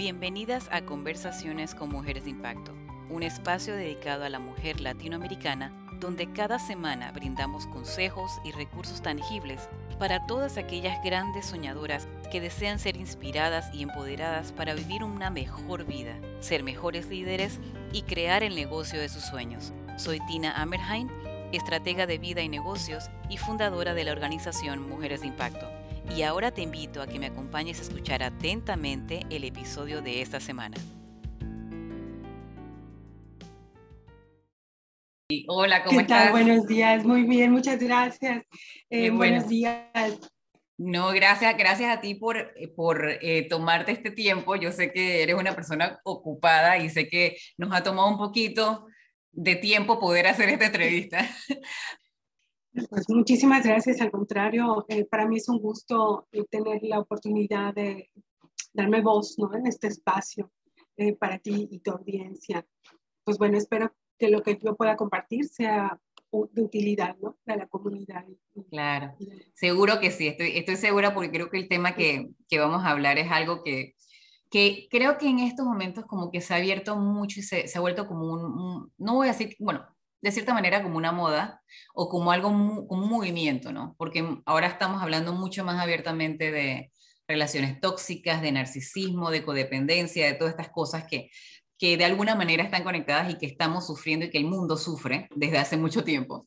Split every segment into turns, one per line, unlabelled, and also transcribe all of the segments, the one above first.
Bienvenidas a Conversaciones con Mujeres de Impacto, un espacio dedicado a la mujer latinoamericana donde cada semana brindamos consejos y recursos tangibles para todas aquellas grandes soñadoras que desean ser inspiradas y empoderadas para vivir una mejor vida, ser mejores líderes y crear el negocio de sus sueños. Soy Tina Amerheim, estratega de vida y negocios y fundadora de la organización Mujeres de Impacto. Y ahora te invito a que me acompañes a escuchar atentamente el episodio de esta semana.
Hola, ¿cómo
¿Qué
estás?
Tal? Buenos días, muy bien, muchas gracias. Eh,
bueno.
Buenos días.
No, gracias, gracias a ti por, eh, por eh, tomarte este tiempo. Yo sé que eres una persona ocupada y sé que nos ha tomado un poquito de tiempo poder hacer esta entrevista.
Pues muchísimas gracias, al contrario, eh, para mí es un gusto eh, tener la oportunidad de darme voz ¿no? en este espacio eh, para ti y tu audiencia. Pues bueno, espero que lo que yo pueda compartir sea de utilidad ¿no? para la comunidad.
Claro, seguro que sí, estoy, estoy segura porque creo que el tema que, que vamos a hablar es algo que, que creo que en estos momentos como que se ha abierto mucho y se, se ha vuelto como un, un, no voy a decir, bueno, de cierta manera como una moda o como algo, como un movimiento, ¿no? Porque ahora estamos hablando mucho más abiertamente de relaciones tóxicas, de narcisismo, de codependencia, de todas estas cosas que, que de alguna manera están conectadas y que estamos sufriendo y que el mundo sufre desde hace mucho tiempo.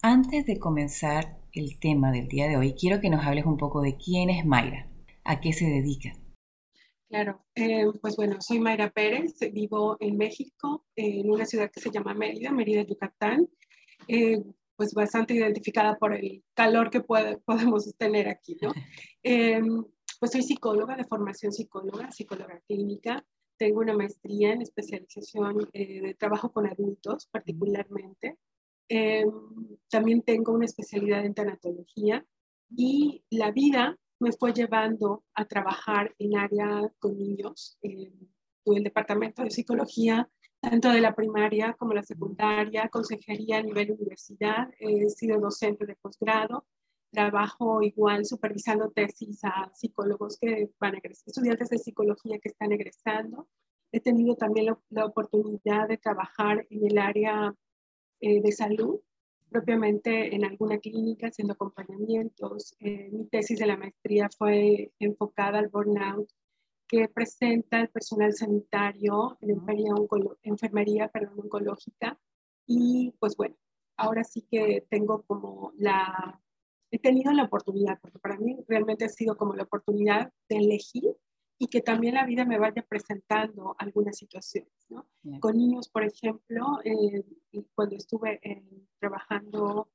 Antes de comenzar el tema del día de hoy, quiero que nos hables un poco de quién es Mayra, a qué se dedica.
Claro, eh, pues bueno, soy Mayra Pérez, vivo en México, eh, en una ciudad que se llama Mérida, Mérida, Yucatán, eh, pues bastante identificada por el calor que puede, podemos tener aquí, ¿no? pues soy psicóloga de formación psicóloga, psicóloga clínica, tengo una maestría en especialización de trabajo con adultos particularmente, también tengo una especialidad en tanatología y la vida me fue llevando a trabajar en área con niños. Eh, tuve el departamento de psicología, tanto de la primaria como la secundaria, consejería a nivel universidad, he sido docente de posgrado, trabajo igual supervisando tesis a psicólogos que van a egresar, estudiantes de psicología que están egresando. He tenido también la, la oportunidad de trabajar en el área eh, de salud, propiamente en alguna clínica haciendo acompañamientos. Eh, mi tesis de la maestría fue enfocada al burnout que presenta el personal sanitario en enfermería, enfermería perdón, oncológica. Y pues bueno, ahora sí que tengo como la, he tenido la oportunidad, porque para mí realmente ha sido como la oportunidad de elegir y que también la vida me vaya presentando algunas situaciones. ¿no? Yeah. Con niños, por ejemplo, eh, cuando estuve eh, trabajando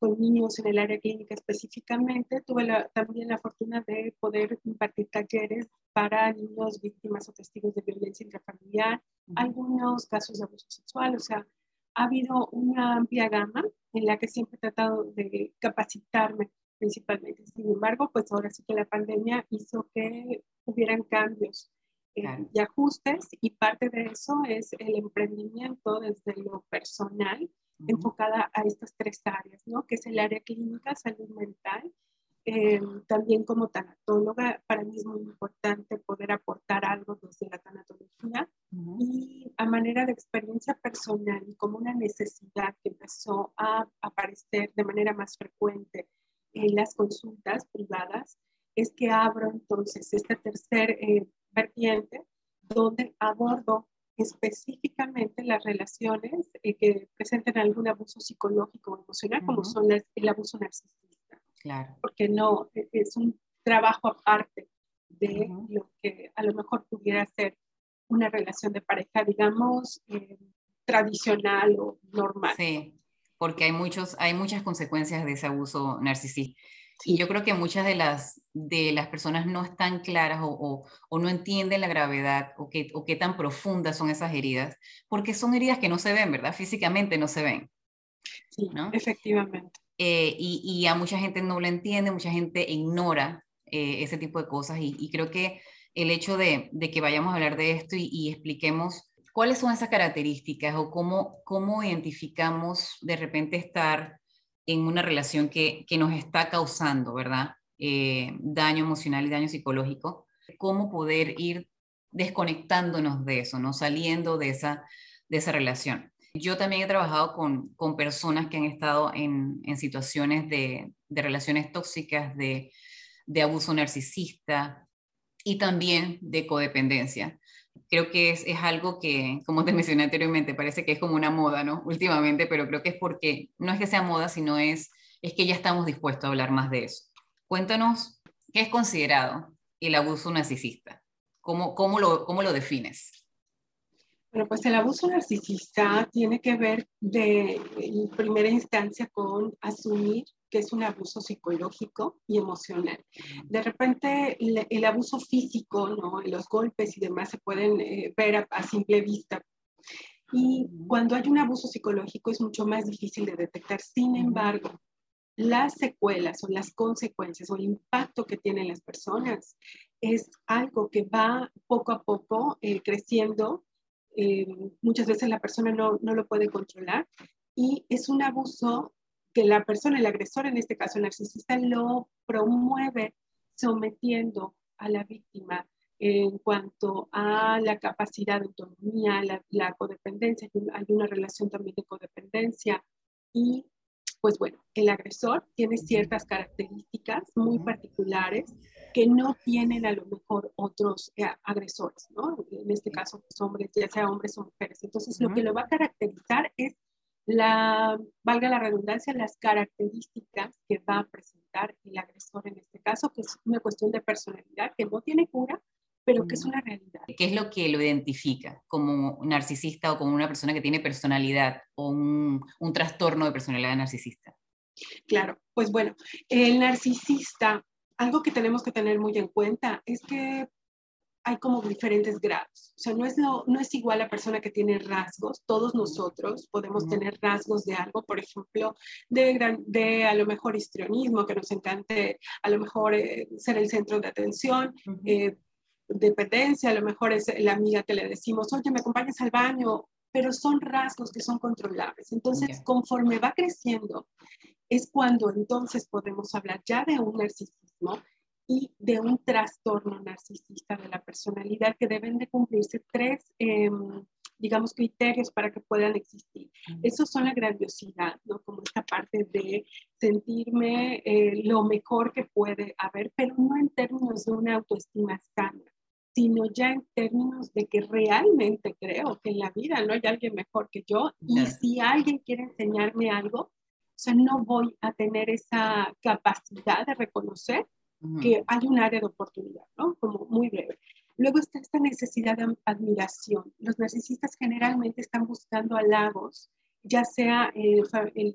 con niños en el área clínica específicamente, tuve la, también la fortuna de poder impartir talleres para niños víctimas o testigos de violencia intrafamiliar, uh -huh. algunos casos de abuso sexual, o sea, ha habido una amplia gama en la que siempre he tratado de capacitarme principalmente. Sin embargo, pues ahora sí que la pandemia hizo que hubieran cambios eh, claro. y ajustes y parte de eso es el emprendimiento desde lo personal uh -huh. enfocada a estas tres áreas, ¿no? Que es el área clínica, salud mental. Eh, también como tanatóloga, para mí es muy importante poder aportar algo desde la tanatología uh -huh. y a manera de experiencia personal y como una necesidad que empezó a aparecer de manera más frecuente en las consultas privadas, es que abro entonces este tercer eh, vertiente donde abordo específicamente las relaciones eh, que presenten algún abuso psicológico o emocional, uh -huh. como son las, el abuso narcisista.
Claro.
Porque no, e, es un trabajo aparte de uh -huh. lo que a lo mejor pudiera ser una relación de pareja, digamos, eh, tradicional o normal.
Sí, porque hay, muchos, hay muchas consecuencias de ese abuso narcisista. Y yo creo que muchas de las, de las personas no están claras o, o, o no entienden la gravedad o qué, o qué tan profundas son esas heridas, porque son heridas que no se ven, ¿verdad? Físicamente no se ven.
Sí, ¿no? efectivamente.
Eh, y, y, a mucha gente no lo entiende, mucha gente ignora eh, ese tipo de cosas y, y, creo que el hecho de, de, que vayamos a hablar de esto y, y expliquemos cuáles son esas características o cómo, cómo identificamos de repente estar en una relación que, que nos está causando, ¿verdad? Eh, daño emocional y daño psicológico, cómo poder ir desconectándonos de eso, no saliendo de esa, de esa relación. Yo también he trabajado con, con personas que han estado en, en situaciones de, de, relaciones tóxicas, de, de abuso narcisista y también de codependencia creo que es, es, algo que, como te mencioné anteriormente, parece que es como una moda, ¿no? Últimamente, pero creo que es porque no es que sea moda, sino es, es que ya estamos dispuestos a hablar más de eso. Cuéntanos, ¿qué es considerado el abuso narcisista? ¿Cómo, cómo, lo, cómo lo defines?
Bueno, pues el abuso narcisista tiene que ver de, en primera instancia con asumir que es un abuso psicológico y emocional. De repente el, abuso físico, ¿no? los golpes y demás se pueden eh, ver a, simple vista. Y cuando hay un abuso psicológico es mucho más difícil de detectar. Sin embargo, las secuelas o las consecuencias o el impacto que tienen las personas es algo que va poco a poco eh, creciendo. Eh, muchas veces la persona no, no, lo puede controlar y es un abuso que la persona, el agresor, en este caso el narcisista, lo promueve sometiendo a la víctima en cuanto a la capacidad de autonomía, la, la codependencia, hay una relación también de codependencia y pues bueno, el agresor tiene ciertas características muy particulares que no tienen a lo mejor otros eh, agresores, ¿no? En este caso, hombres, ya sea hombres o mujeres. Entonces, lo que lo va a caracterizar es la, valga la redundancia, las características que va a presentar el agresor en este caso, que es una cuestión de personalidad que no tiene cura, pero que es una realidad.
¿Qué es lo que lo identifica como narcisista o como una persona que tiene personalidad o un, un trastorno de personalidad narcisista?
Claro, pues bueno, el narcisista, algo que tenemos que tener muy en cuenta es que hay como diferentes grados. O sea, no es, lo, no es igual la persona que tiene rasgos. Todos nosotros podemos tener rasgos de algo, por ejemplo, de, de a lo mejor histrionismo, que nos encante a lo mejor eh, ser el centro de atención, eh, dependencia, a lo mejor es la amiga que le decimos, oye, me acompañas al baño, pero son rasgos que son controlables. Entonces, conforme va creciendo, es cuando entonces podemos hablar ya de un narcisismo y de un trastorno narcisista de la personalidad que deben de cumplirse tres, em, digamos, criterios para que puedan existir. Esos son la grandiosidad, ¿no? Como esta parte de sentirme eh, lo mejor que puede haber, pero no en términos de una autoestima sana, sino ya en términos de que realmente creo que en la vida no hay alguien mejor que yo y si alguien quiere enseñarme algo, o sea, no voy a tener esa capacidad de reconocer que hay un área de oportunidad, ¿no? Como muy breve. Luego está esta necesidad de admiración. Los narcisistas generalmente están buscando halagos, ya sea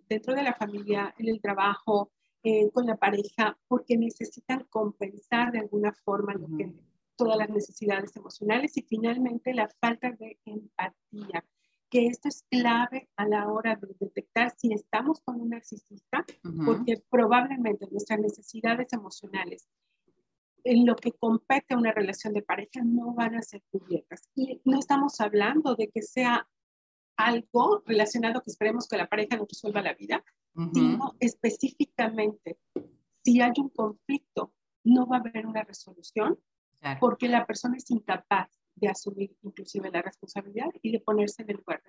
dentro de la familia, en el trabajo, eh, con la pareja, porque necesitan compensar de alguna forma lo que, todas las necesidades emocionales y finalmente la falta de empatía que esto es clave a la hora de detectar si estamos con un narcisista, porque probablemente nuestras necesidades emocionales en lo que compete a una relación de pareja no van a ser cubiertas. Y no estamos hablando de que sea algo relacionado que esperemos que la pareja nos resuelva la vida, sino específicamente si hay un conflicto, no va a haber una resolución porque la persona es incapaz de asumir inclusive la responsabilidad y de ponerse en el lugar.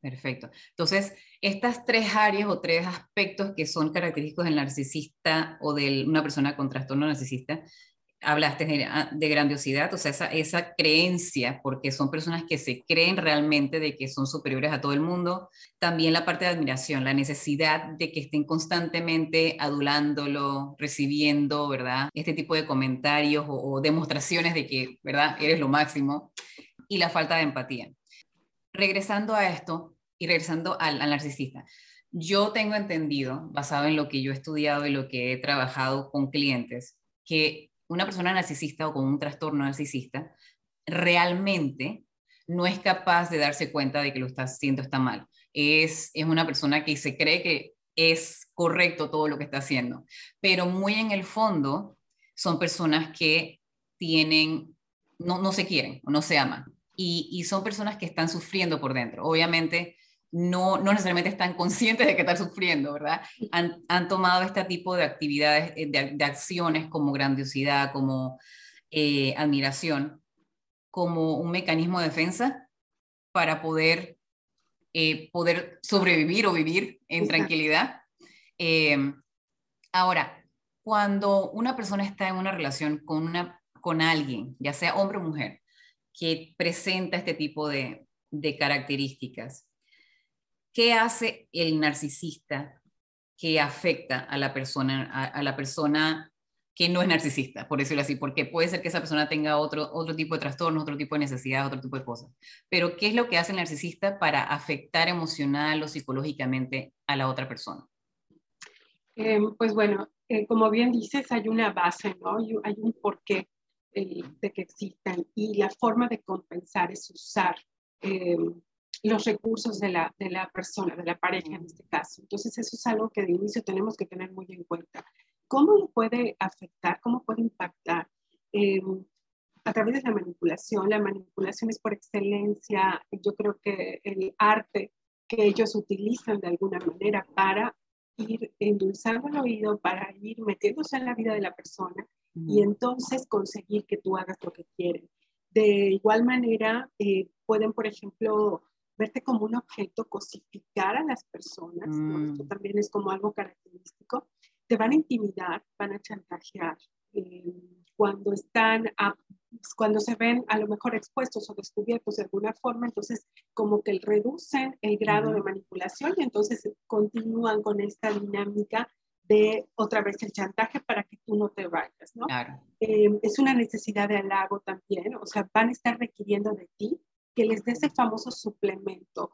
Perfecto. Entonces, estas tres áreas o tres aspectos que son característicos del narcisista o de una persona con trastorno narcisista hablaste ah, de, grandiosidad, o sea, esa, creencia, porque son personas que se creen realmente de que son superiores a todo el mundo. También la parte de admiración, la necesidad de que estén constantemente adulándolo, recibiendo, ¿verdad? Este tipo de comentarios o, demostraciones de que, ¿verdad? Eres lo máximo. Y la falta de empatía. Regresando a esto y regresando al, al narcisista, yo tengo entendido, basado en lo que yo he estudiado y lo que he trabajado con clientes, que una persona narcisista o con un trastorno narcisista realmente no es capaz de darse cuenta de que lo está haciendo está mal. Es, es una persona que se cree que es correcto todo lo que está haciendo, pero muy en el fondo son personas que tienen, no, no se quieren o no se aman y, y son personas que están sufriendo por dentro. Obviamente no, no necesariamente están conscientes de que están sufriendo, ¿verdad? Han, han tomado este tipo de actividades, eh, de, acciones como grandiosidad, como eh, admiración, como un mecanismo de defensa para poder, eh, poder sobrevivir o vivir en tranquilidad. Eh, ahora, cuando una persona está en una relación con, una, con alguien, ya sea hombre o mujer, que presenta este tipo de, de características, ¿qué hace el narcisista que afecta a la persona, a, la persona que no es narcisista, por decirlo así, porque puede ser que esa persona tenga otro, otro tipo de trastorno, otro tipo de necesidad, otro tipo de cosas. Pero ¿qué es lo que hace el narcisista para afectar emocional o psicológicamente a la otra persona?
Eh, pues bueno, eh, como bien dices, hay una base, ¿no? Hay un porqué eh, de que existan y la forma de compensar es usar los recursos de la, de la persona, de la pareja en este caso. Entonces, eso es algo que de inicio tenemos que tener muy en cuenta. ¿Cómo puede afectar, cómo puede impactar? Eh, a través de la manipulación. La manipulación es por excelencia, yo creo que el arte que ellos utilizan de alguna manera para ir endulzando el oído, para ir metiéndose en la vida de la persona y entonces conseguir que tú hagas lo que quieren. De igual manera, eh, pueden, por ejemplo, verte como un objeto, cosificar a las personas, esto mm. también es como algo característico, te van a intimidar, van a chantajear. Eh, cuando están, cuando se ven a lo mejor expuestos o descubiertos de alguna forma, entonces como que reducen el grado de manipulación y entonces continúan con esta dinámica de otra vez el chantaje para que tú no te vayas, ¿no? Eh, es una necesidad de halago también, o sea, van a estar requiriendo de ti que les dé ese famoso suplemento.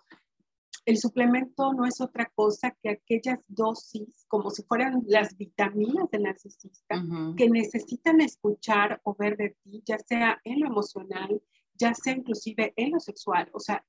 El suplemento no es otra cosa que aquellas dosis, como si fueran las vitaminas del narcisista, que necesitan escuchar o ver de ti, ya sea en lo emocional, ya sea inclusive en lo sexual, o sea,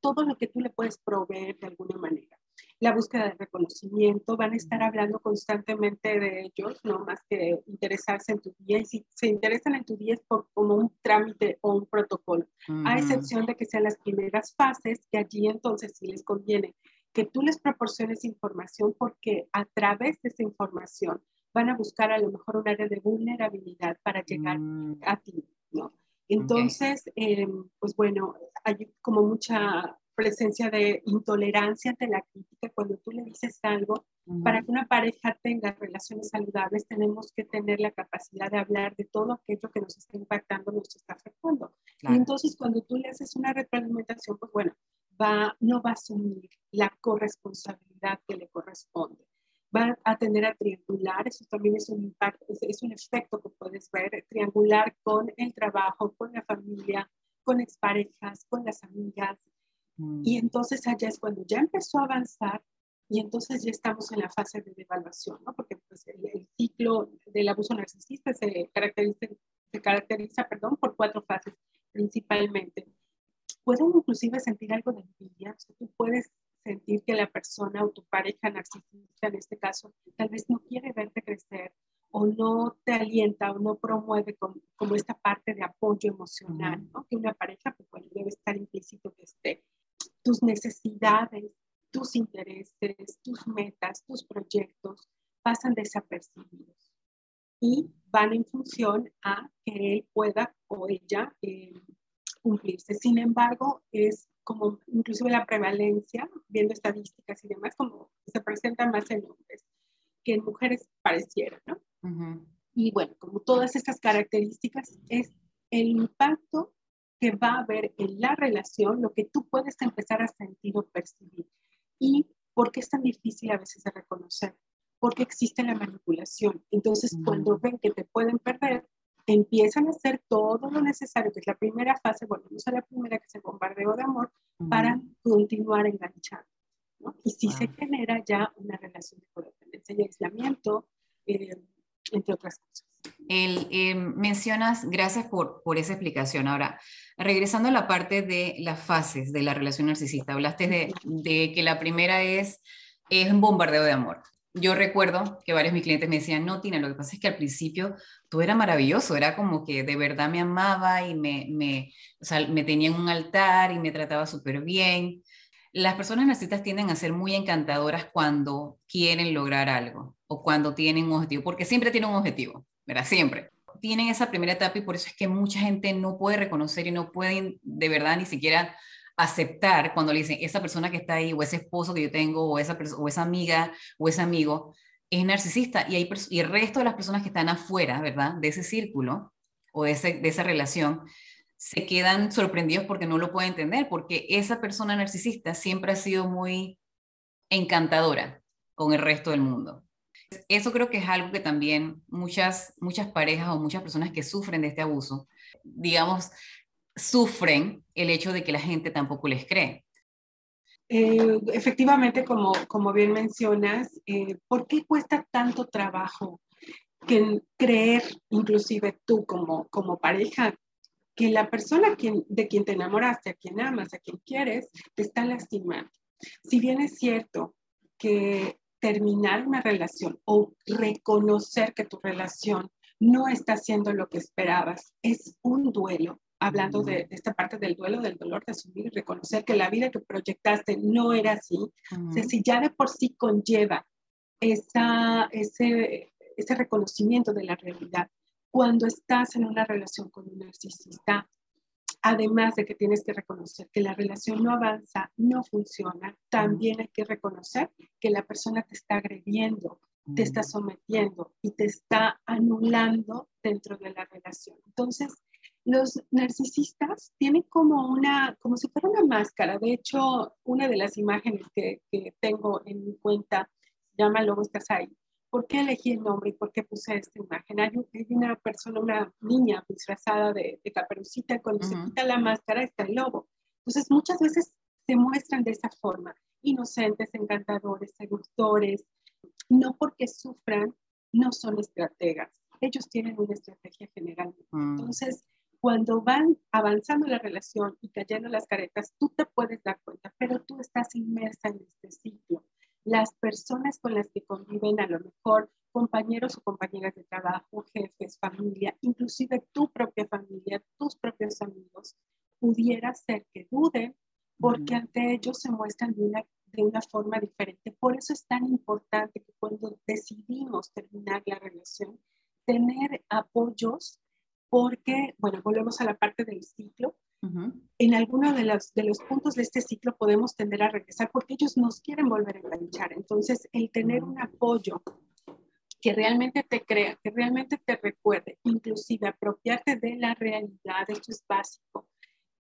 todo lo que tú le puedes proveer de alguna manera la búsqueda de reconocimiento, van a estar hablando constantemente de ellos, no más que interesarse en tu día, y si se interesan en tu día es por, como un trámite o un protocolo, a excepción de que sean las primeras fases, que allí entonces sí les conviene que tú les proporciones información porque a través de esa información van a buscar a lo mejor un área de vulnerabilidad para llegar mm. a ti, ¿no? Entonces, em, pues bueno, hay como mucha presencia de intolerancia ante la crítica. Cuando tú le dices algo, para que una pareja tenga relaciones saludables, tenemos que tener la capacidad de hablar de todo aquello que nos está impactando, nos está afectando. Y entonces, cuando tú le haces una retroalimentación, pues bueno, va, no va a asumir la corresponsabilidad que le corresponde. Va a tender a triangular, eso también es un impacto, es un efecto que puedes ver, triangular con el trabajo, con la familia, con exparejas, con las amigas, y mm. entonces allá es cuando ya empezó a avanzar y entonces ya estamos en la fase de devaluación, ¿no? Porque pues, el, ciclo del abuso narcisista se caracteriza, se caracteriza perdón, por cuatro fases principalmente. Pueden inclusive sentir algo de envidia, o sea, tú puedes sentir que la persona o tu pareja narcisista en este caso tal vez no quiere verte crecer o no te alienta o no promueve como, como esta parte de apoyo emocional, ¿no? Que una pareja pues, bueno, debe estar implícito que esté tus necesidades, tus intereses, tus metas, tus proyectos pasan desapercibidos y van en función a que él pueda o ella eh, cumplirse. Sin embargo, es como inclusive la prevalencia, viendo estadísticas y demás, como se presenta más en hombres que en mujeres pareciera, ¿no? Y bueno, como todas estas características, es el impacto que va a haber en la relación, lo que tú puedes empezar a sentir o percibir. ¿Y por qué es tan difícil a veces de reconocer? Porque existe la manipulación. Entonces, cuando ven que te pueden perder, empiezan a hacer todo lo necesario, que es la primera fase, volvemos a la primera, que es el bombardeo de amor, para continuar enganchando. ¿no? Y si se genera ya una relación de codependencia y aislamiento, eh, entre otras cosas.
El, eh, mencionas, gracias por, por esa explicación. Ahora, regresando a la parte de las fases de la relación narcisista, hablaste de, de que la primera es, es un bombardeo de amor. Yo recuerdo que varios de mis clientes me decían, no, Tina, lo que pasa es que al principio todo era maravilloso, era como que de verdad me amaba y me, me, o sea, me tenía en un altar y me trataba súper bien. Las personas narcisistas tienden a ser muy encantadoras cuando quieren lograr algo o cuando tienen un objetivo, porque siempre tienen un objetivo, ¿verdad? Siempre. tienen esa primera etapa y por eso es que mucha gente no puede reconocer y no pueden de verdad ni siquiera aceptar cuando le dicen esa persona que está ahí o ese esposo que yo tengo o esa, o esa amiga o ese amigo es narcisista y, hay y el resto de las personas que están afuera, ¿verdad? De ese círculo o de, ese, de esa relación se quedan sorprendidos porque no lo pueden entender, porque esa persona narcisista siempre ha sido muy encantadora con el resto del mundo. Eso creo que es algo que también muchas, muchas parejas o muchas personas que sufren de este abuso, digamos, sufren el hecho de que la gente tampoco les cree.
Eh, efectivamente, como, como bien mencionas, eh, ¿por qué cuesta tanto trabajo que creer, inclusive tú como, como pareja, que la persona quien, de quien te enamoraste, a quien amas, a quien quieres, te está lastimando? Si bien es cierto que terminar una relación o reconocer que tu relación no está haciendo lo que esperabas es un duelo, hablando de, esta parte del duelo, del dolor, de asumir y reconocer que la vida que proyectaste no era así, si ya de por sí conlleva esa, ese, ese reconocimiento de la realidad, cuando estás en una relación con un narcisista, además de que tienes que reconocer que la relación no avanza, no funciona, también hay que reconocer que la persona te está agrediendo, te está sometiendo y te está anulando dentro de la relación. Entonces, los narcisistas tienen como una, como si fuera una máscara. De hecho, una de las imágenes que, tengo en mi cuenta se llama Lobo estás ahí. ¿Por qué elegí el nombre y por qué puse esta imagen? Hay, una persona, una niña disfrazada de, caperucita, cuando se quita la máscara está el lobo. Entonces muchas veces se muestran de esa forma, inocentes, encantadores, seductores, no porque sufran, no son estrategas. Ellos tienen una estrategia general. Mm. Entonces, cuando van avanzando la relación y cayendo las caretas, tú te puedes dar cuenta, pero tú estás inmersa en este ciclo las personas con las que conviven, a lo mejor compañeros o compañeras de trabajo, jefes, familia, inclusive tu propia familia, tus propios amigos, pudiera ser que duden porque ante ellos se muestran de una, de una forma diferente. Por eso es tan importante que cuando decidimos terminar la relación, tener apoyos, porque, bueno, volvemos a la parte del ciclo, en alguno de los, de los puntos de este ciclo podemos tender a regresar porque ellos nos quieren volver a enganchar. Entonces, el tener un apoyo que realmente te crea, que realmente te recuerde, inclusive apropiarte de la realidad, esto es básico.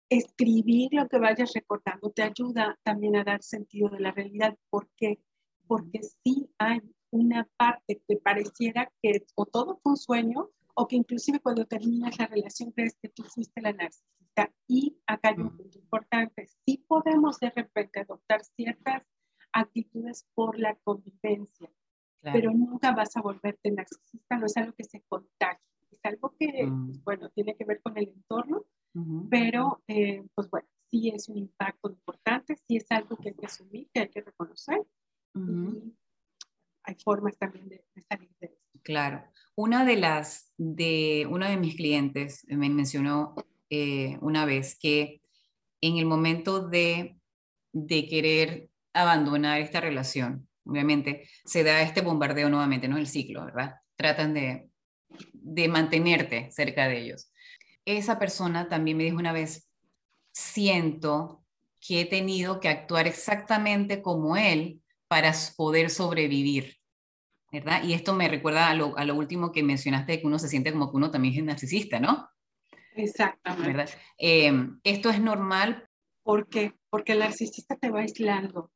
Escribir lo que vayas recordando te ayuda también a dar sentido de la realidad. ¿Por qué? Porque sí hay una parte que pareciera que o todo fue un sueño o que inclusive cuando terminas la relación crees que tú fuiste la narcisista. Y acá hay un punto importante, sí podemos de repente adoptar ciertas actitudes por la convivencia, pero nunca vas a volverte narcisista, no es algo que se contagie, es algo que, mm. pues, bueno, tiene que ver con el entorno, pero, eh, pues bueno, sí es un impacto importante, sí es algo que hay que asumir, que hay que reconocer, y hay formas también de, de salir de eso.
Claro. Una de las, de, uno de mis clientes me mencionó eh, una vez que en el momento de, de querer abandonar esta relación, obviamente se da este bombardeo nuevamente, no el ciclo, ¿verdad? Tratan de, de mantenerte cerca de ellos. Esa persona también me dijo una vez, siento que he tenido que actuar exactamente como él para poder sobrevivir. ¿Verdad? Y esto me recuerda a lo, último que mencionaste, que uno se siente como que uno también es narcisista, ¿no?
Exactamente.
¿verdad? Em, esto es normal.
¿Por qué? Porque el narcisista te va aislando.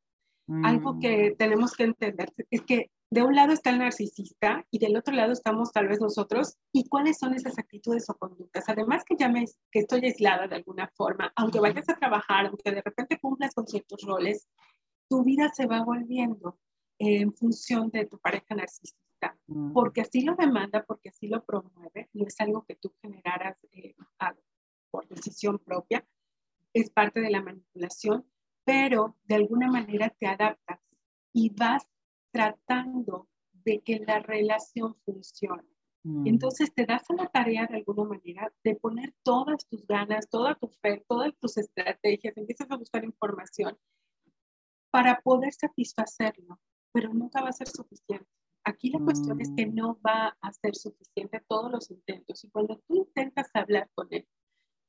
Algo que mm. tenemos que entender es que de un lado está el narcisista y del otro lado estamos tal vez nosotros. ¿Y cuáles son esas actitudes o conductas? Además que ya que estoy aislada de alguna forma, aunque vayas a trabajar, aunque de repente cumplas con ciertos roles, tu vida se va volviendo en función de tu pareja narcisista, mm. porque así lo demanda, porque así lo promueve, no es algo que tú generaras eh, por decisión propia, es parte de la manipulación, pero de alguna manera te adaptas y vas tratando de que la relación funcione. Mm. Entonces te das a la tarea de alguna manera de poner todas tus ganas, toda tu fe, todas tus estrategias, empiezas a buscar información para poder satisfacerlo pero nunca va a ser suficiente. Aquí la cuestión es que mm. no va a ser suficiente todos los intentos. Y cuando tú intentas hablar con él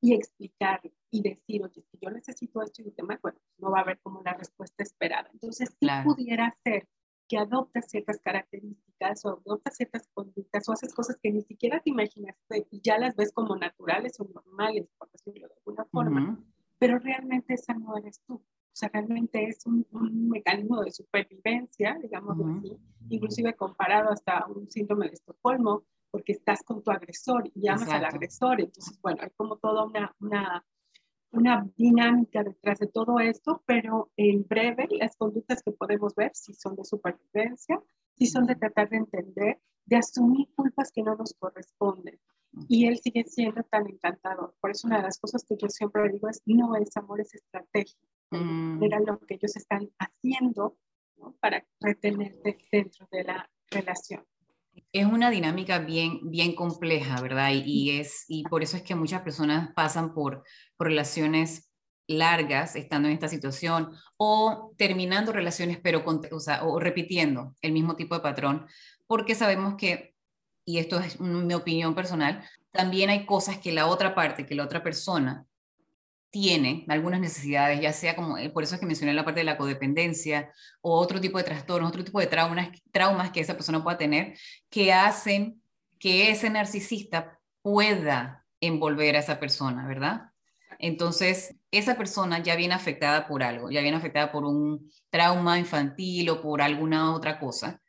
y explicar y decir, oye, si yo necesito esto y te me acuerdo, no va a haber como la respuesta esperada. Entonces, si pudiera ser que adoptas ciertas características o adoptas ciertas conductas o haces cosas que ni siquiera te imaginaste y ya las ves como naturales o normales, por decirlo de alguna forma, pero realmente esa no eres tú. O sea, realmente es un, mecanismo de supervivencia, digamos así, inclusive comparado hasta un síndrome de Estocolmo, porque estás con tu agresor y llamas al agresor. Entonces, bueno, hay como toda una, una, una, dinámica detrás de todo esto, pero en breve las conductas que podemos ver si son de supervivencia, si son de tratar de entender, de asumir culpas que no nos corresponden. Y él sigue siendo tan encantador. Por eso una de las cosas que yo siempre digo es, no es amor, es estrategia. Mm. Era lo que ellos están haciendo para retenerte dentro de la relación.
Es una dinámica bien, bien compleja, ¿verdad? Y, es, y por eso es que muchas personas pasan por, relaciones largas estando en esta situación o terminando relaciones pero con, o, sea, o repitiendo el mismo tipo de patrón porque sabemos que y esto es mi opinión personal también hay cosas que la otra parte que la otra persona tiene algunas necesidades, ya sea como, eh, por eso es que mencioné la parte de la codependencia o otro tipo de trastornos, otro tipo de traumas, traumas que esa persona pueda tener, que hacen que ese narcisista pueda envolver a esa persona, ¿verdad? Entonces, esa persona ya viene afectada por algo, ya viene afectada por un trauma infantil o por alguna otra cosa.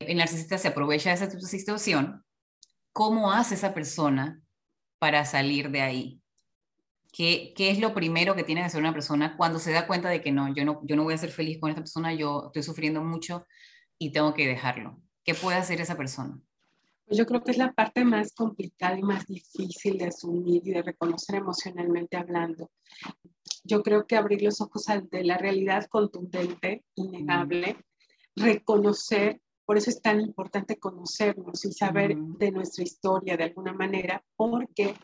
El narcisista se aprovecha de esa situación. ¿Cómo hace esa persona para salir de ahí? ¿Qué, ¿Qué, es lo primero que tiene que hacer una persona cuando se da cuenta de que no yo, no, yo no voy a ser feliz con esta persona, yo estoy sufriendo mucho y tengo que dejarlo? ¿Qué puede hacer esa persona?
Pues yo creo que es la parte más complicada y más difícil de asumir y de reconocer emocionalmente hablando. Yo creo que abrir los ojos ante la realidad contundente, innegable, reconocer, por eso es tan importante conocernos y saber de nuestra historia de alguna manera, porque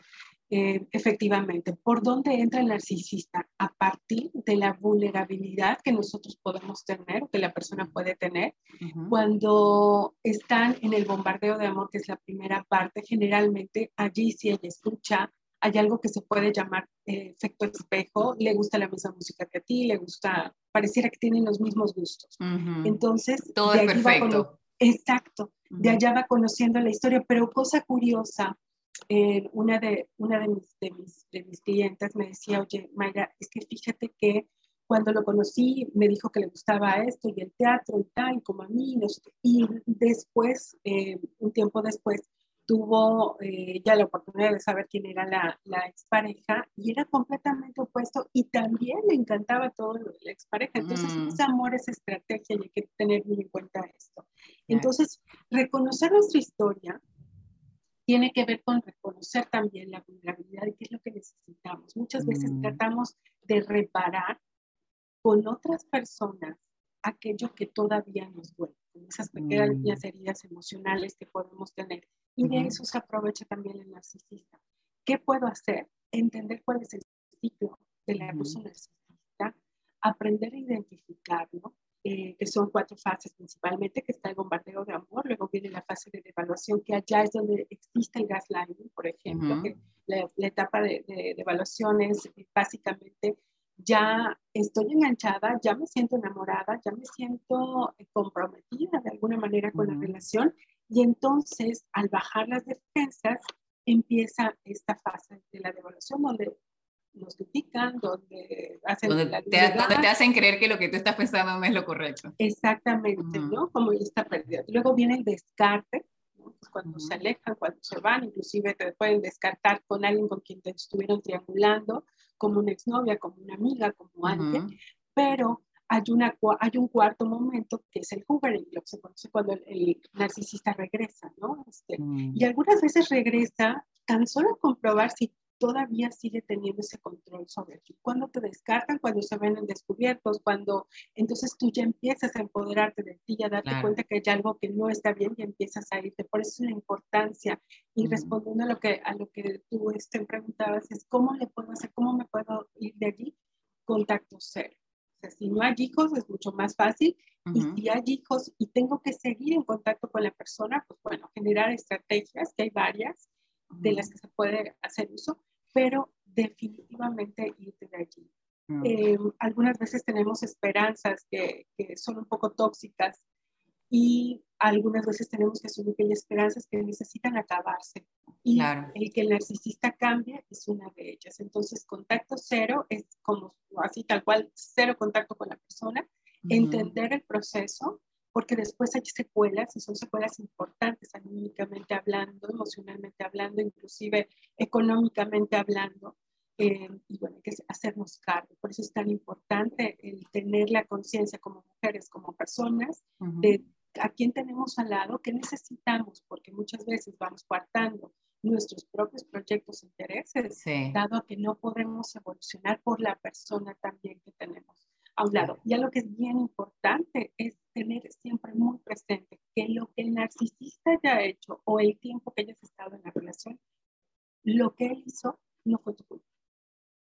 eh, efectivamente, ¿por dónde entra el narcisista? A partir de la vulnerabilidad que nosotros podemos tener, que la persona puede tener, cuando están en el bombardeo de amor, que es la primera parte, generalmente allí si ella escucha, hay algo que se puede llamar eh, efecto espejo, le gusta la misma música que a ti, le gusta, pareciera que tienen los mismos gustos. Entonces,
todo es perfecto.
exacto, de allá va conociendo la historia, pero cosa curiosa, eh, una, de, una de, mis, de, mis, de mis clientes me decía, oye, Mayra, es que fíjate que cuando lo conocí me dijo que le gustaba esto y el teatro y tal, como a mí, y después, eh, un tiempo después, tuvo eh, ya la oportunidad de saber quién era la, la, expareja y era completamente opuesto y también le encantaba todo lo de la expareja. Entonces, mm. ese amor es estrategia y hay que tener muy en cuenta esto. Entonces, reconocer nuestra historia, tiene que ver con reconocer también la vulnerabilidad y qué es lo que necesitamos. Muchas veces mm. tratamos de reparar con otras personas aquello que todavía nos duele, esas pequeñas mm. heridas emocionales que podemos tener. Y de eso se aprovecha también el narcisista. ¿Qué puedo hacer? Entender cuál es el ciclo del abuso narcisista, aprender a identificarlo, eh, que son cuatro fases principalmente, que está el bombardeo de amor, luego viene la fase de evaluación, que allá es donde existe el gaslighting, por ejemplo, que la, etapa de, de, evaluación es eh, básicamente ya estoy enganchada, ya me siento enamorada, ya me siento eh, comprometida de alguna manera con la relación y entonces al bajar las defensas empieza esta fase de la devaluación donde nos critican, donde hacen...
Donde te, hacen creer que lo que tú estás pensando no es lo correcto.
Exactamente, ¿no? Como ya está perdido. Luego viene el descarte, ¿no? cuando se alejan, cuando se van, inclusive te pueden descartar con alguien con quien te estuvieron triangulando, como una exnovia, como una amiga, como alguien, pero hay, una, hay un cuarto momento que es el hoovering, lo que se conoce cuando el, narcisista regresa, ¿no? Este, mm. Y algunas veces regresa tan solo comprobar si todavía sigue teniendo ese control sobre ti. Cuando te descartan, cuando se ven descubiertos, cuando entonces tú ya empiezas a empoderarte de ti, a darte cuenta que hay algo que no está bien y empiezas a irte. Por eso es la importancia. Y respondiendo a lo que, a lo que tú este, preguntabas, es cómo le puedo hacer, cómo me puedo ir de allí, contacto cero. Si no hay hijos es mucho más fácil. Y si hay hijos y tengo que seguir en contacto con la persona, pues bueno, generar estrategias, que hay varias de las que se puede hacer uso, pero definitivamente irte de allí. Mm. Eh, algunas veces tenemos esperanzas que, que, son un poco tóxicas y algunas veces tenemos que asumir que hay esperanzas que necesitan acabarse. Y el que el narcisista cambie es una de ellas. Entonces, contacto cero es como así tal cual, cero contacto con la persona, entender el proceso, porque después hay secuelas y son secuelas importantes anímicamente hablando, emocionalmente hablando, inclusive económicamente hablando. Eh, y bueno, hay que hacernos cargo. Por eso es tan importante el tener la conciencia como mujeres, como personas, de a quién tenemos al lado, qué necesitamos, porque muchas veces vamos coartando nuestros propios proyectos e intereses, dado que no podemos evolucionar por la persona también que tenemos a un lado. Ya lo que es bien importante es tener siempre muy presente que lo que el narcisista haya hecho o el tiempo que hayas estado en la relación, lo que él hizo no fue tu culpa.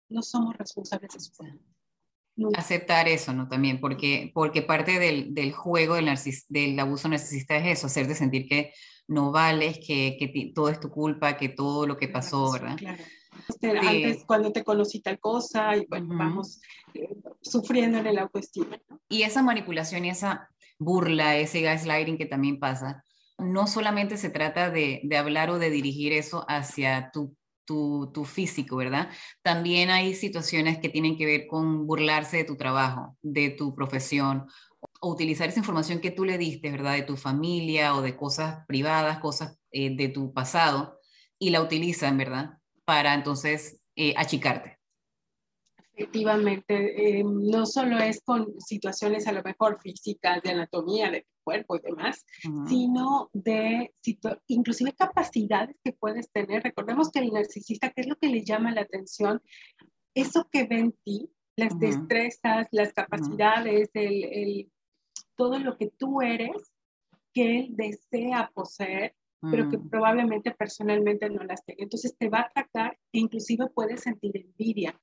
No somos responsables de su culpa.
Aceptar eso, ¿no? También, porque, porque parte del, del juego del, del, abuso narcisista es eso, hacerte sentir que no vales, que, que todo es tu culpa, que todo lo que pasó, ¿verdad? Claro.
Este, antes, cuando te conocí tal cosa, y bueno, vamos eh, sufriendo en el autoestima. ¿no?
Y esa manipulación y esa burla, ese gaslighting que también pasa, no solamente se trata de, de hablar o de dirigir eso hacia tu tu, tu, físico, ¿verdad? También hay situaciones que tienen que ver con burlarse de tu trabajo, de tu profesión, o utilizar esa información que tú le diste, ¿verdad? De tu familia o de cosas privadas, cosas eh, de tu pasado, y la utilizan, ¿verdad? Para entonces eh, achicarte.
Efectivamente, eh, no solo es con situaciones a lo mejor físicas, de anatomía, de cuerpo y demás, sino de inclusive capacidades que puedes tener. Recordemos que el narcisista, ¿qué es lo que le llama la atención? Eso que ve en ti, las destrezas, las capacidades, el, el, todo lo que tú eres, que él desea poseer, pero que mm. probablemente personalmente no las tenga. Entonces te va a atacar e inclusive puedes sentir envidia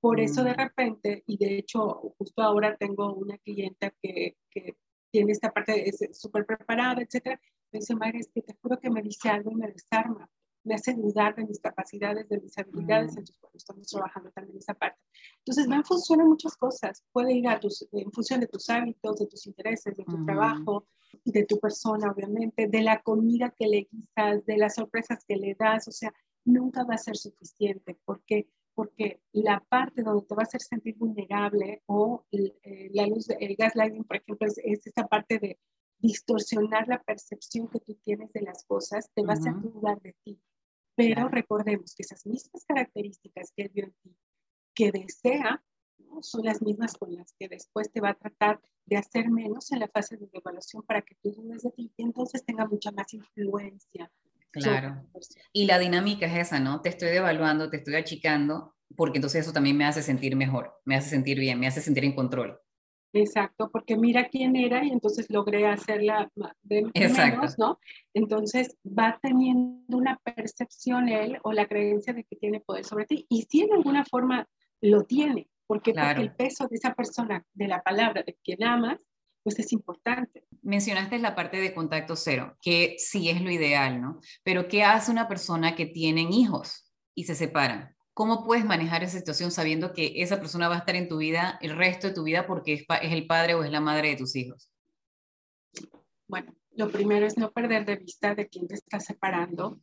por eso de mm. repente, y de hecho justo ahora tengo una clienta que, que tiene esta parte, es súper preparada, etcétera, me dice, Mayra, es que te juro que me dice algo y me desarma, me hace dudar de mis capacidades, de mis habilidades, mm. entonces bueno, estamos trabajando también esa parte. Entonces va en función de muchas cosas, puede ir a tus, en función de tus hábitos, de tus intereses, de tu mm. trabajo, de tu persona, obviamente, de la comida que le guisas, de las sorpresas que le das, o sea, nunca va a ser suficiente, porque porque la parte donde te va a hacer sentir vulnerable o eh, la luz, el gaslighting, por ejemplo, es, esta parte de distorsionar la percepción que tú tienes de las cosas, te va a hacer dudar de ti. Pero recordemos que esas mismas características que él vio en ti, que desea, son las mismas con las que después te va a tratar de hacer menos en la fase de evaluación para que tú dudes de ti y entonces tenga mucha más influencia
Claro. Y la dinámica es esa, ¿no? Te estoy devaluando, te estoy achicando, porque entonces eso también me hace sentir mejor, me hace sentir bien, me hace sentir en control.
Exacto, porque mira quién era y entonces logré hacerla de, menos, ¿no? Entonces va teniendo una percepción él o la creencia de que tiene poder sobre ti. Y si en alguna forma lo tiene, porque, porque el peso de esa persona, de la palabra de quien amas, pues es importante.
Mencionaste la parte de contacto cero, que sí es lo ideal, ¿no? Pero ¿qué hace una persona que tienen hijos y se separan? ¿Cómo puedes manejar esa situación sabiendo que esa persona va a estar en tu vida el resto de tu vida porque es, el padre o es la madre de tus hijos?
Bueno, lo primero es no perder de vista de quién te está separando,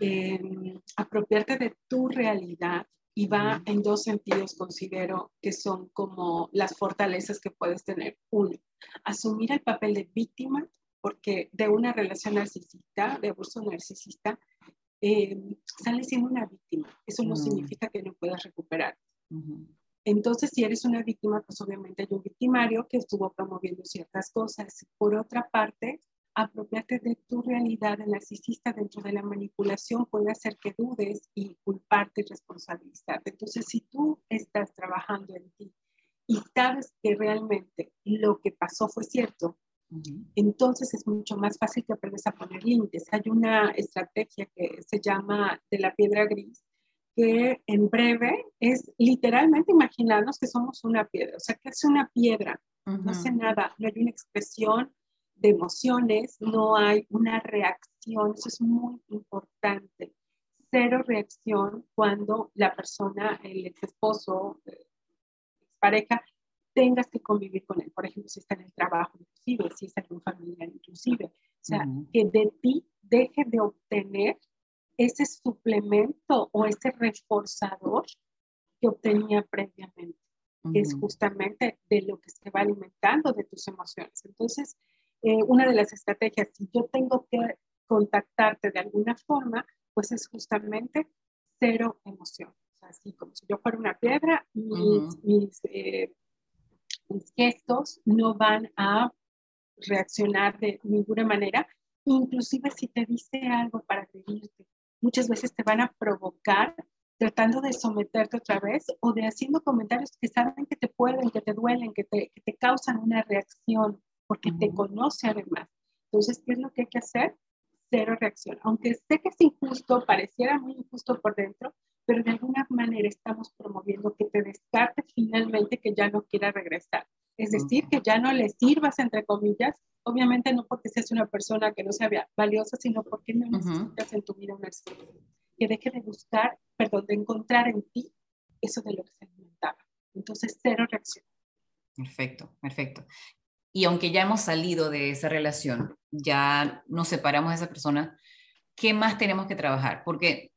em, apropiarte de tu realidad, y va en dos sentidos, considero que son como las fortalezas que puedes tener. Uno, asumir el papel de víctima, porque de una relación narcisista, de abuso narcisista, eh, sales siendo una víctima. Eso no mm. significa que no puedas recuperar. Entonces, si eres una víctima, pues obviamente hay un victimario que estuvo promoviendo ciertas cosas. Por otra parte, apropiarte de tu realidad, el narcisista dentro de la manipulación puede hacer que dudes y culparte y responsabilizarte. Entonces, si tú estás trabajando en ti y sabes que realmente lo que pasó fue cierto, entonces es mucho más fácil que aprendas a poner límites. Hay una estrategia que se llama de la piedra gris, que en breve es literalmente imaginarnos que somos una piedra, o sea, que es una piedra, no hace nada, no hay una expresión de emociones, no hay una reacción, eso es muy importante. Cero reacción cuando la persona, el ex esposo, eh, pareja, tengas que convivir con él. Por ejemplo, si está en el trabajo, inclusive, si es algún familiar, inclusive. O sea, que de ti deje de obtener ese suplemento o ese reforzador que obtenía previamente, que es justamente de lo que se va alimentando de tus emociones. Entonces, eh, una de las estrategias, si yo tengo que contactarte de alguna forma, pues es justamente cero emoción. O sea, así como si yo fuera una piedra, mis, eh, mis gestos no van a reaccionar de ninguna manera, inclusive si te dice algo para pedirte, muchas veces te van a provocar tratando de someterte otra vez o de haciendo comentarios que saben que te pueden, que te duelen, que te, que te causan una reacción, porque te conoce además. Entonces, ¿qué es lo que hay que hacer? Cero reacción. Aunque sé que es injusto, pareciera muy injusto por dentro, pero de alguna manera estamos promoviendo que te descarte finalmente que ya no quiera regresar. Es decir, que ya no le sirvas, entre comillas, obviamente no porque seas una persona que no sea valiosa, sino porque no necesitas en tu vida una Que deje de buscar, perdón, de encontrar en ti eso de lo que se alimentaba. Entonces, cero reacción.
Perfecto, perfecto. Y aunque ya hemos salido de esa relación, ya nos separamos de esa persona, ¿qué más tenemos que trabajar? Porque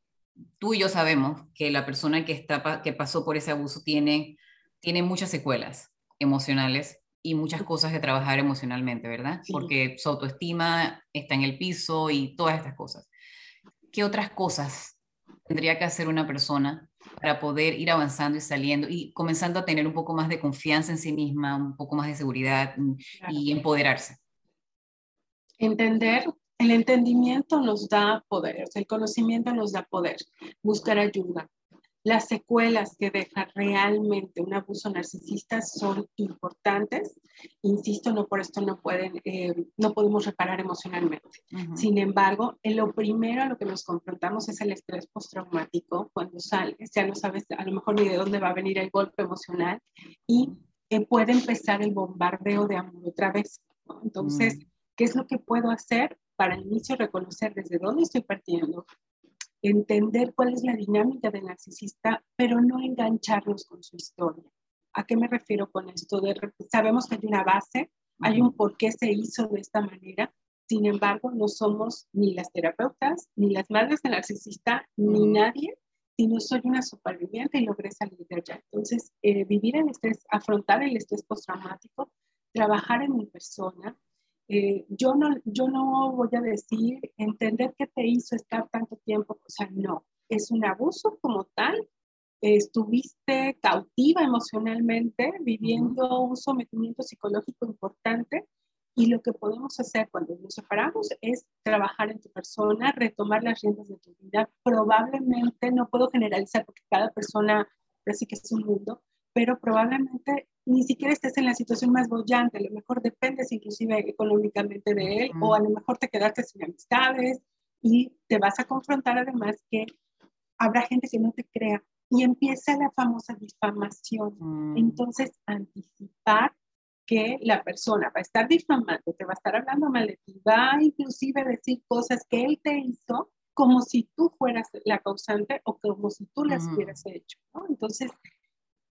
tú y yo sabemos que la persona que, está, que pasó por ese abuso tiene, tiene muchas secuelas emocionales y muchas cosas de trabajar emocionalmente, ¿verdad? Porque su autoestima está en el piso y todas estas cosas. ¿Qué otras cosas tendría que hacer una persona para poder ir avanzando y saliendo y comenzando a tener un poco más de confianza en sí misma, un poco más de seguridad y empoderarse?
Entender, el entendimiento nos da poder, el conocimiento nos da poder, buscar ayuda, las secuelas que deja realmente un abuso narcisista son importantes. Insisto, no por esto no, pueden, eh, no podemos reparar emocionalmente. Sin embargo, en lo primero a lo que nos confrontamos es el estrés postraumático. Cuando sales, ya no sabes a lo mejor ni de dónde va a venir el golpe emocional y eh, puede empezar el bombardeo de amor otra vez. Entonces, mm. ¿qué es lo que puedo hacer para al inicio reconocer desde dónde estoy partiendo? Entender cuál es la dinámica del narcisista, pero no engancharnos con su historia. ¿A qué me refiero con esto? De, sabemos que hay una base, hay un por qué se hizo de esta manera, sin embargo, no somos ni las terapeutas, ni las madres del narcisista, ni nadie, sino soy una superviviente y logré salir de allá. Entonces, eh, vivir el estrés, afrontar el estrés postraumático, trabajar en mi persona, eh, yo, no, yo no voy a decir entender qué te hizo estar tanto tiempo, o sea, no, es un abuso como tal. estuviste cautiva emocionalmente, viviendo un sometimiento psicológico importante y lo que podemos hacer cuando nos separamos es trabajar en tu persona, retomar las riendas de tu vida. Probablemente, no puedo generalizar porque cada persona parece que es un mundo, pero probablemente ni siquiera estés en la situación más bollante, a lo mejor dependes inclusive económicamente de él o a lo mejor te quedaste sin amistades y te vas a confrontar además que habrá gente que no te crea y empieza la famosa difamación. Mm. Entonces, anticipar que la persona va a estar difamando, te va a estar hablando mal de ti, va a inclusive decir cosas que él te hizo como si tú fueras la causante o como si tú las mm. hubieras hecho. ¿no? Entonces,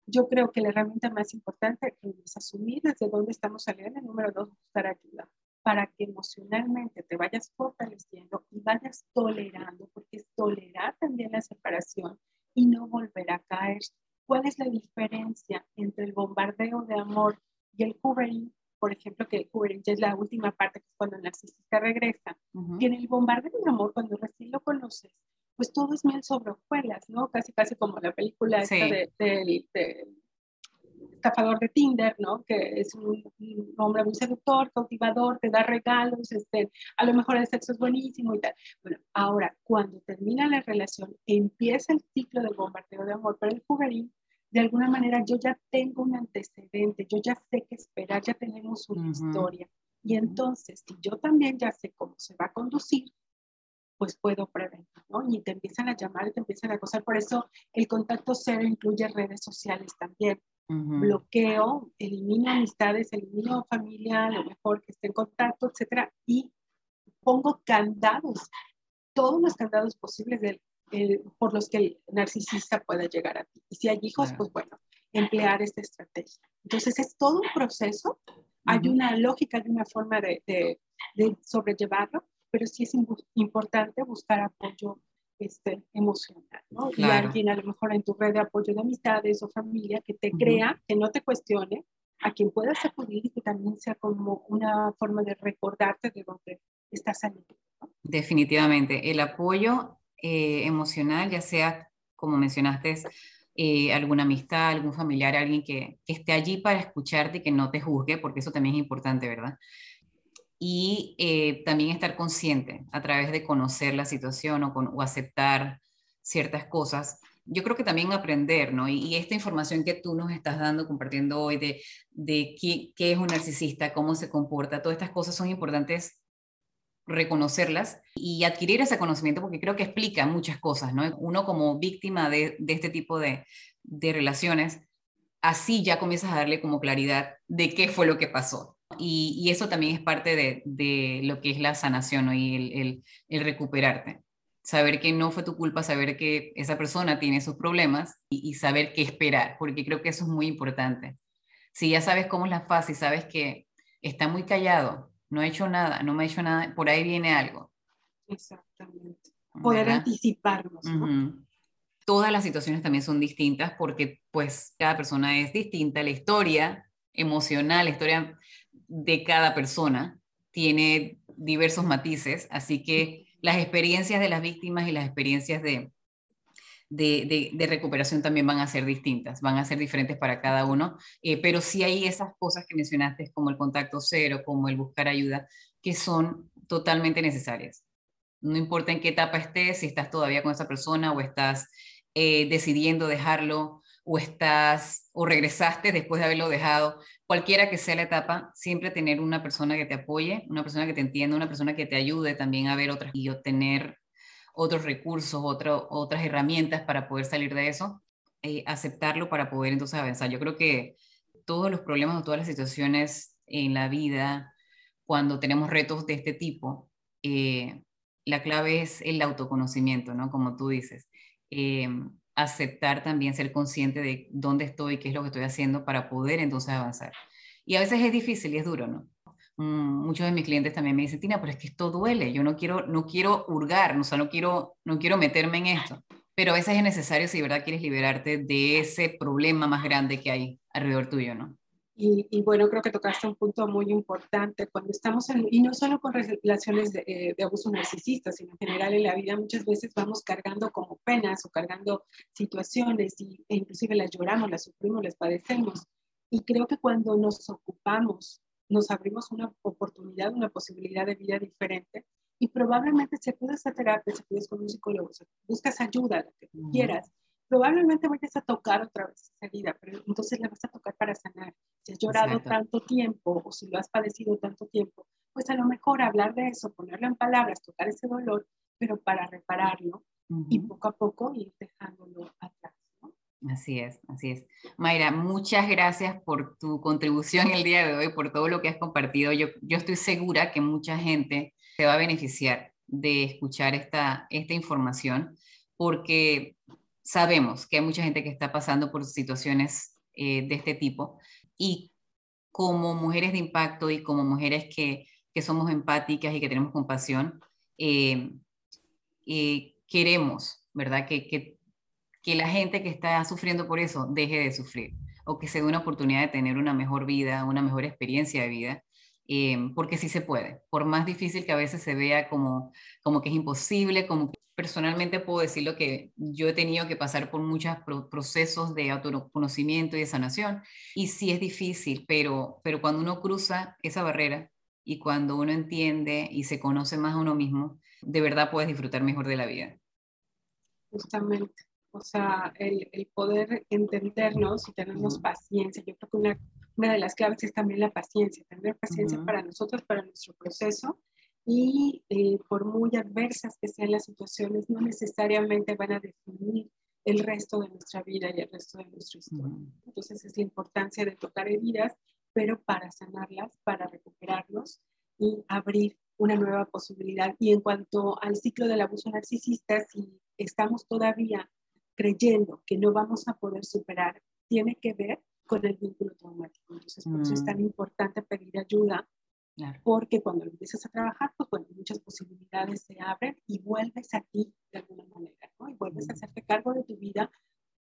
yo creo que la herramienta más importante es asumir desde dónde estamos saliendo. El número dos, buscar ayuda para que emocionalmente te vayas fortaleciendo y vayas tolerando, porque es tolerar también la separación y no volver a caer. ¿Cuál es la diferencia entre el bombardeo de amor y el hoovering? Por ejemplo, que el hoovering ya es la última parte, que es cuando el narcisista regresa. Y en el bombardeo de amor, cuando recién lo conoces, pues todo es miel sobre hojuelas, ¿no? Casi, casi como la película esta del de, estafador de Tinder, ¿no? Que es un, hombre muy seductor, cautivador, te da regalos, este, a lo mejor el sexo es buenísimo y tal. Bueno, ahora, cuando termina la relación, empieza el ciclo del bombardeo de amor para el juvenil, de alguna manera yo ya tengo un antecedente, yo ya sé qué esperar, ya tenemos una historia. Y entonces, si yo también ya sé cómo se va a conducir, pues puedo prevenir, ¿no? Y te empiezan a llamar te empiezan a acosar. Por eso el contacto cero incluye redes sociales también. Bloqueo, elimino amistades, elimino familia, lo mejor que esté en contacto, etcétera, y pongo candados, todos los candados posibles por los que el narcisista pueda llegar a ti. Y si hay hijos, pues bueno, emplear esta estrategia. Entonces es todo un proceso, hay una lógica, hay una forma de, de, de sobrellevarlo, pero sí es importante buscar apoyo este, emocional, ¿no? Y alguien a lo mejor en tu red de apoyo de amistades o familia que te crea, que no te cuestione, a quien puedas acudir y que también sea como una forma de recordarte de dónde estás saliendo.
Definitivamente, el apoyo eh, emocional, ya sea, como mencionaste, eh, alguna amistad, algún familiar, alguien que, que, esté allí para escucharte y que no te juzgue, porque eso también es importante, ¿verdad? Y eh, también estar consciente a través de conocer la situación o, o, aceptar ciertas cosas. Yo creo que también aprender, ¿no? Y, esta información que tú nos estás dando, compartiendo hoy de, de qué, qué, es un narcisista, cómo se comporta, todas estas cosas son importantes reconocerlas y adquirir ese conocimiento porque creo que explica muchas cosas, ¿no? Uno como víctima de, de este tipo de, de relaciones, así ya comienzas a darle como claridad de qué fue lo que pasó, y, eso también es parte de, lo que es la sanación y el, recuperarte. Saber que no fue tu culpa, saber que esa persona tiene sus problemas y, saber qué esperar, porque creo que eso es muy importante. Si ya sabes cómo es la fase y sabes que está muy callado, no ha hecho nada, no me ha hecho nada, por ahí viene algo.
Exactamente. Poder anticiparnos.
Todas las situaciones también son distintas porque pues cada persona es distinta, la historia emocional, la historia de cada persona tiene diversos matices, así que las experiencias de las víctimas y las experiencias de, de, recuperación también van a ser distintas, van a ser diferentes para cada uno, eh, pero sí hay esas cosas que mencionaste como el contacto cero, como el buscar ayuda, que son totalmente necesarias. No importa en qué etapa estés, si estás todavía con esa persona o estás eh, decidiendo dejarlo o estás o regresaste después de haberlo dejado, cualquiera que sea la etapa, siempre tener una persona que te apoye, una persona que te entienda, una persona que te ayude también a ver otras y obtener otros recursos, otras herramientas para poder salir de eso, eh, aceptarlo para poder entonces avanzar. Yo creo que todos los problemas o todas las situaciones en la vida, cuando tenemos retos de este tipo, eh, la clave es el autoconocimiento, ¿no? Como tú dices. Eh, aceptar también, ser consciente de dónde estoy, qué es lo que estoy haciendo para poder entonces avanzar. Y a veces es difícil y es duro, ¿no? Mm, muchos de mis clientes también me dicen, Tina, pero es que esto duele, yo no quiero, no quiero hurgar, o sea, no quiero, no quiero meterme en esto. Pero a veces es necesario si de verdad quieres liberarte de ese problema más grande que hay alrededor tuyo, ¿no?
Y, bueno, creo que tocaste un punto muy importante cuando estamos en, y no solo con relaciones de, eh, de, abuso narcisista, sino en general en la vida muchas veces vamos cargando como penas o cargando situaciones y, e inclusive las lloramos, las sufrimos, las padecemos. Y creo que cuando nos ocupamos, nos abrimos una oportunidad, una posibilidad de vida diferente y probablemente si acudes a terapia, si acudes con un psicólogo, si buscas ayuda, lo que quieras, probablemente vayas a tocar otra vez esa herida, pero entonces la vas a tocar para sanar. Si has llorado tanto tiempo o si lo has padecido tanto tiempo, pues a lo mejor hablar de eso, ponerlo en palabras, tocar ese dolor, pero para repararlo y poco a poco ir dejándolo atrás.
Así es, así es. Mayra, muchas gracias por tu contribución el día de hoy, por todo lo que has compartido. Yo, yo estoy segura que mucha gente se va a beneficiar de escuchar esta, esta información, porque sabemos que hay mucha gente que está pasando por situaciones eh, de este tipo y como mujeres de impacto y como mujeres que, que somos empáticas y que tenemos compasión, eh, eh, queremos, ¿verdad? Que, que, que, la gente que está sufriendo por eso deje de sufrir o que se dé una oportunidad de tener una mejor vida, una mejor experiencia de vida, porque sí se puede, por más difícil que a veces se vea como, como que es imposible, como que personalmente puedo decir lo que yo he tenido que pasar por muchos procesos de autoconocimiento y de sanación y sí es difícil, pero, pero cuando uno cruza esa barrera y cuando uno entiende y se conoce más a uno mismo, de verdad puedes disfrutar mejor de la vida.
Justamente, o sea, el, el poder entendernos y tenernos paciencia. Yo creo que una, una, de las claves es también la paciencia, tener paciencia para nosotros, para nuestro proceso y eh, por muy adversas que sean las situaciones, no necesariamente van a definir el resto de nuestra vida y el resto de nuestra historia. Entonces es la importancia de tocar heridas, pero para sanarlas, para recuperarnos y abrir una nueva posibilidad. Y en cuanto al ciclo del abuso narcisista, si estamos todavía creyendo que no vamos a poder superar, tiene que ver con el vínculo traumático. Entonces, por eso es tan mm. importante pedir ayuda, porque cuando empiezas a trabajar, pues bueno, muchas posibilidades se abren y vuelves a ti de alguna manera, ¿no? Y vuelves a hacerte cargo de tu vida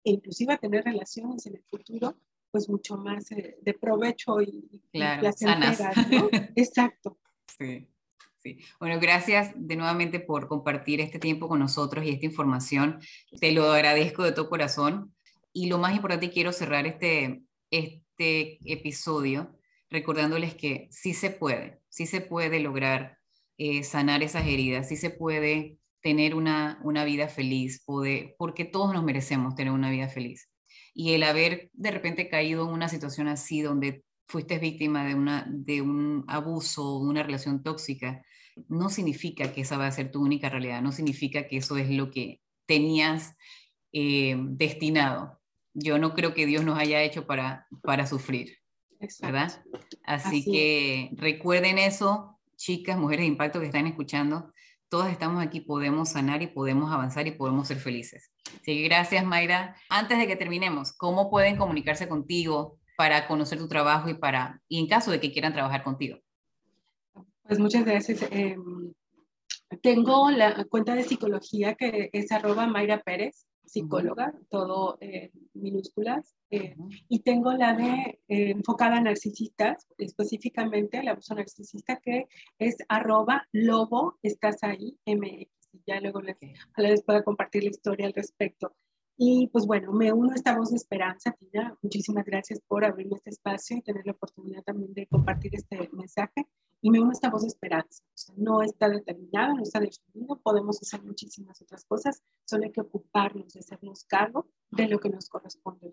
e inclusive a tener relaciones en el futuro, pues mucho más eh, de provecho y,
claro, sanas.
¿no? Exacto.
Sí. Sí. Bueno, gracias de nuevamente por compartir este tiempo con nosotros y esta información. Te lo agradezco de todo corazón. Y lo más importante, quiero cerrar este, este episodio recordándoles que sí se puede, sí se puede lograr eh, sanar esas heridas, sí se puede tener una, una vida feliz, porque todos nos merecemos tener una vida feliz. Y el haber de repente caído en una situación así donde fuiste víctima de, una, de un abuso, de una relación tóxica, no significa que esa va a ser tu única realidad, no significa que eso es lo que tenías eh, destinado. Yo no creo que Dios nos haya hecho para, para sufrir, ¿verdad? Así, que recuerden eso, chicas, mujeres de impacto que están escuchando, todas estamos aquí, podemos sanar y podemos avanzar y podemos ser felices. Sí, gracias Mayra. Antes de que terminemos, ¿cómo pueden comunicarse contigo para conocer tu trabajo y, para, y en caso de que quieran trabajar contigo?
Pues muchas gracias. Em, tengo la cuenta de psicología que es arroba Mayra Pérez psicóloga, todo en minúsculas, eh, y tengo la de eh, enfocada a narcisistas, específicamente el abuso narcisista, que es arroba lobo, estás ahí, mx. Ya luego les, les puedo compartir la historia al respecto. Y pues bueno, me uno a esta voz de esperanza, Tina. Muchísimas gracias por abrirme este espacio y tener la oportunidad también de compartir este mensaje. Y me uno a esta voz de esperanza. no está determinado, no está definido, podemos hacer muchísimas otras cosas, solo hay que ocuparnos de hacernos cargo de lo que nos corresponde.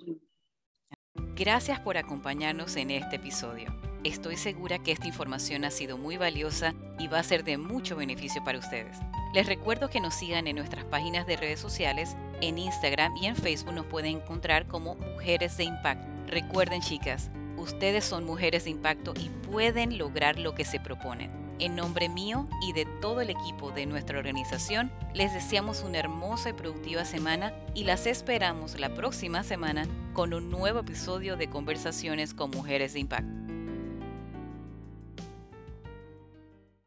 Gracias por acompañarnos en este episodio. Estoy segura que esta información ha sido muy valiosa y va a ser de mucho beneficio para ustedes. Les recuerdo que nos sigan en nuestras páginas de redes sociales, en Instagram y en Facebook nos pueden encontrar como Mujeres de Impacto. Recuerden chicas, ustedes son mujeres de impacto y pueden lograr lo que se proponen. En nombre mío y de todo el equipo de nuestra organización, les deseamos una hermosa y productiva semana y las esperamos la próxima semana con un nuevo episodio de Conversaciones con Mujeres de Impacto.